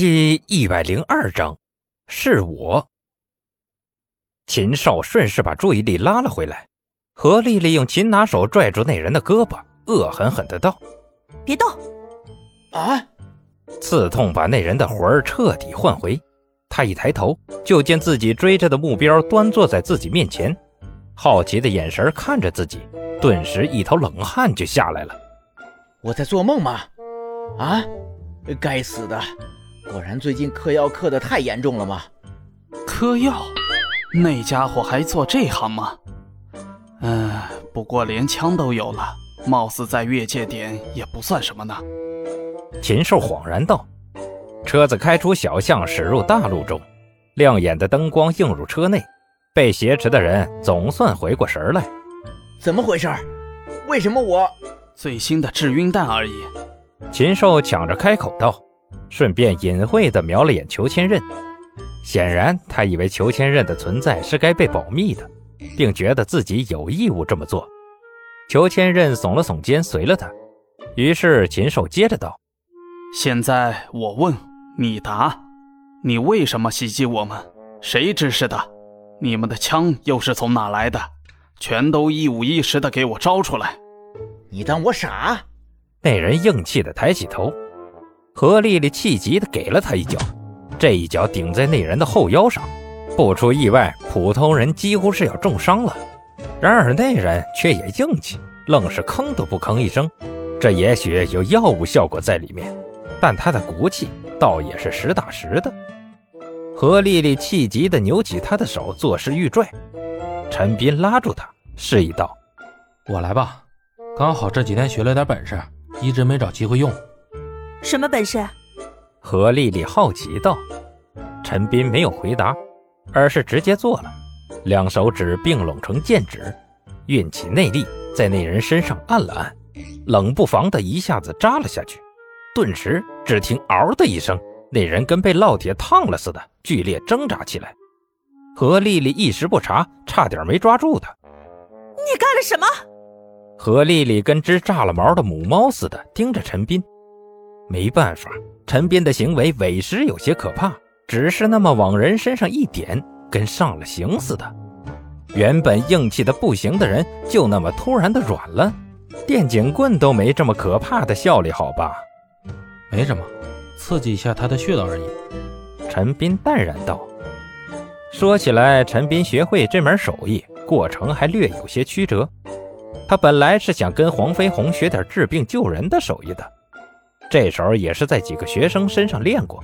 第一百零二章，是我。秦少顺势把注意力拉了回来，何丽丽用擒拿手拽住那人的胳膊，恶狠狠的道：“别动！”啊！刺痛把那人的魂儿彻底唤回。他一抬头，就见自己追着的目标端坐在自己面前，好奇的眼神看着自己，顿时一头冷汗就下来了。我在做梦吗？啊！该死的！果然最近嗑药嗑的太严重了吗？嗑药？那家伙还做这行吗？嗯，不过连枪都有了，貌似在越界点也不算什么呢。禽兽恍然道：“车子开出小巷，驶入大路中，亮眼的灯光映入车内，被挟持的人总算回过神来。怎么回事？为什么我……最新的致晕弹而已。”禽兽抢着开口道。顺便隐晦地瞄了眼裘千仞，显然他以为裘千仞的存在是该被保密的，并觉得自己有义务这么做。裘千仞耸了耸肩，随了他。于是禽兽接着道：“现在我问你答，你为什么袭击我们？谁指使的？你们的枪又是从哪来的？全都一五一十的给我招出来！你当我傻？”那人硬气地抬起头。何丽丽气急的给了他一脚，这一脚顶在那人的后腰上，不出意外，普通人几乎是要重伤了。然而那人却也硬气，愣是吭都不吭一声。这也许有药物效果在里面，但他的骨气倒也是实打实的。何丽丽气急的扭起他的手，作势欲拽。陈斌拉住他，示意道：“我来吧，刚好这几天学了点本事，一直没找机会用。”什么本事？何丽丽好奇道。陈斌没有回答，而是直接做了，两手指并拢成剑指，运起内力，在那人身上按了按，冷不防的一下子扎了下去。顿时，只听“嗷”的一声，那人跟被烙铁烫了似的，剧烈挣扎起来。何丽丽一时不察，差点没抓住他。你干了什么？何丽丽跟只炸了毛的母猫似的盯着陈斌。没办法，陈斌的行为委实有些可怕，只是那么往人身上一点，跟上了刑似的。原本硬气的不行的人，就那么突然的软了。电警棍都没这么可怕的效力，好吧？没什么，刺激一下他的穴道而已。陈斌淡然道。说起来，陈斌学会这门手艺过程还略有些曲折。他本来是想跟黄飞鸿学点治病救人的手艺的。这手也是在几个学生身上练过，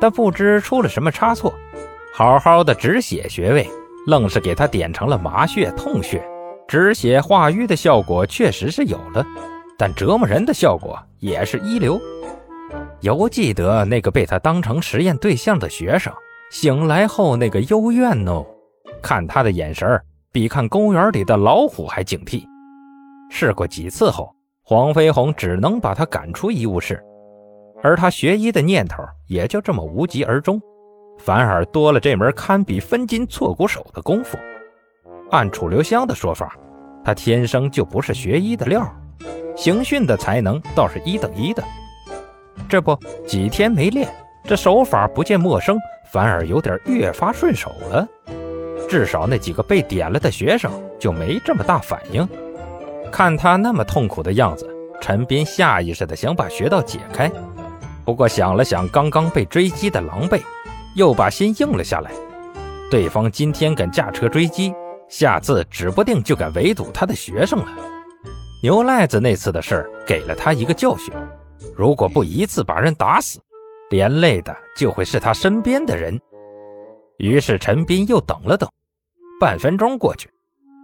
但不知出了什么差错，好好的止血穴位，愣是给他点成了麻穴、痛穴。止血化瘀的效果确实是有了，但折磨人的效果也是一流。犹记得那个被他当成实验对象的学生，醒来后那个幽怨哦，看他的眼神比看公园里的老虎还警惕。试过几次后。黄飞鸿只能把他赶出医务室，而他学医的念头也就这么无疾而终，反而多了这门堪比分筋错骨手的功夫。按楚留香的说法，他天生就不是学医的料，刑讯的才能倒是一等一的。这不几天没练，这手法不见陌生，反而有点越发顺手了。至少那几个被点了的学生就没这么大反应。看他那么痛苦的样子，陈斌下意识的想把穴道解开，不过想了想刚刚被追击的狼狈，又把心硬了下来。对方今天敢驾车追击，下次指不定就敢围堵他的学生了。牛赖子那次的事儿给了他一个教训，如果不一次把人打死，连累的就会是他身边的人。于是陈斌又等了等，半分钟过去。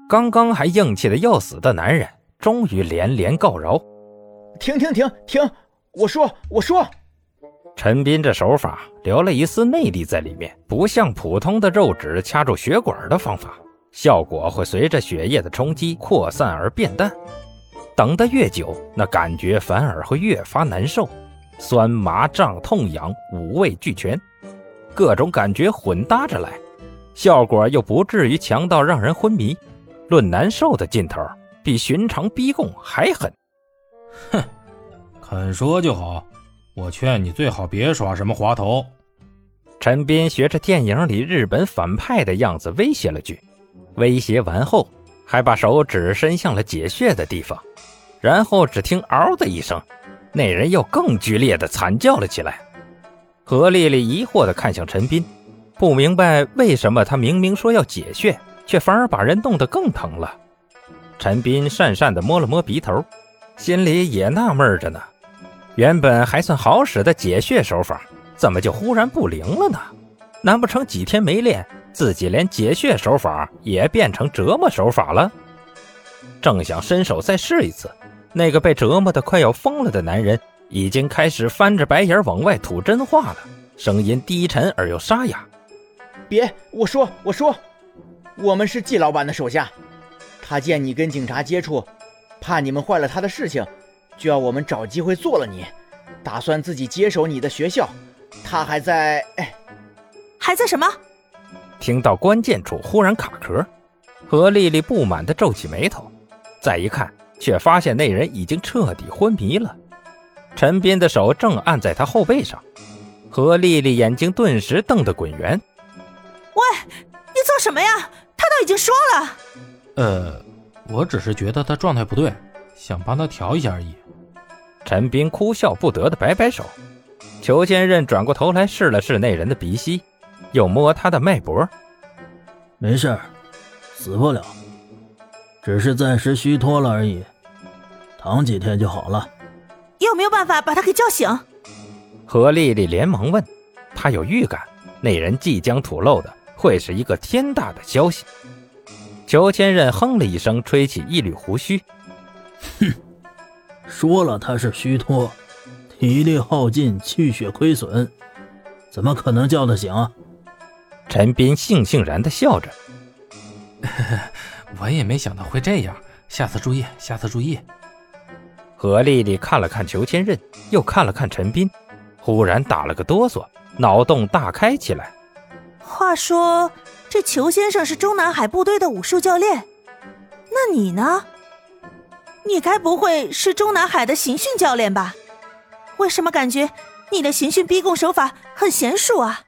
刚刚还硬气的要死的男人，终于连连告饶：“停停停停！我说我说。”陈斌这手法留了一丝内力在里面，不像普通的肉指掐住血管的方法，效果会随着血液的冲击扩散而变淡。等得越久，那感觉反而会越发难受，酸麻胀痛痒五味俱全，各种感觉混搭着来，效果又不至于强到让人昏迷。论难受的劲头，比寻常逼供还狠。哼，肯说就好。我劝你最好别耍什么滑头。陈斌学着电影里日本反派的样子威胁了句，威胁完后，还把手指伸向了解穴的地方，然后只听“嗷”的一声，那人又更剧烈的惨叫了起来。何丽丽疑惑地看向陈斌，不明白为什么他明明说要解穴，却反而把人弄得更疼了。陈斌讪讪地摸了摸鼻头，心里也纳闷着呢。原本还算好使的解穴手法，怎么就忽然不灵了呢？难不成几天没练，自己连解穴手法也变成折磨手法了？正想伸手再试一次，那个被折磨得快要疯了的男人已经开始翻着白眼往外吐真话了，声音低沉而又沙哑：“别，我说，我说，我们是季老板的手下，他见你跟警察接触，怕你们坏了他的事情。”就要我们找机会做了你，打算自己接手你的学校。他还在，哎，还在什么？听到关键处忽然卡壳，何丽丽不满地皱起眉头，再一看，却发现那人已经彻底昏迷了。陈斌的手正按在他后背上，何丽丽眼睛顿时瞪得滚圆。喂，你做什么呀？他都已经说了。呃，我只是觉得他状态不对，想帮他调一下而已。陈斌哭笑不得的摆摆手，裘千仞转过头来试了试那人的鼻息，又摸他的脉搏。没事死不了，只是暂时虚脱了而已，躺几天就好了。有没有办法把他给叫醒？何丽丽连忙问，她有预感那人即将吐露的会是一个天大的消息。裘千仞哼了一声，吹起一缕胡须，哼。说了他是虚脱，体力耗尽，气血亏损，怎么可能叫得醒？陈斌悻悻然的笑着，我也没想到会这样，下次注意，下次注意。何丽丽看了看裘千仞，又看了看陈斌，忽然打了个哆嗦，脑洞大开起来。话说，这裘先生是中南海部队的武术教练，那你呢？你该不会是中南海的刑讯教练吧？为什么感觉你的刑讯逼供手法很娴熟啊？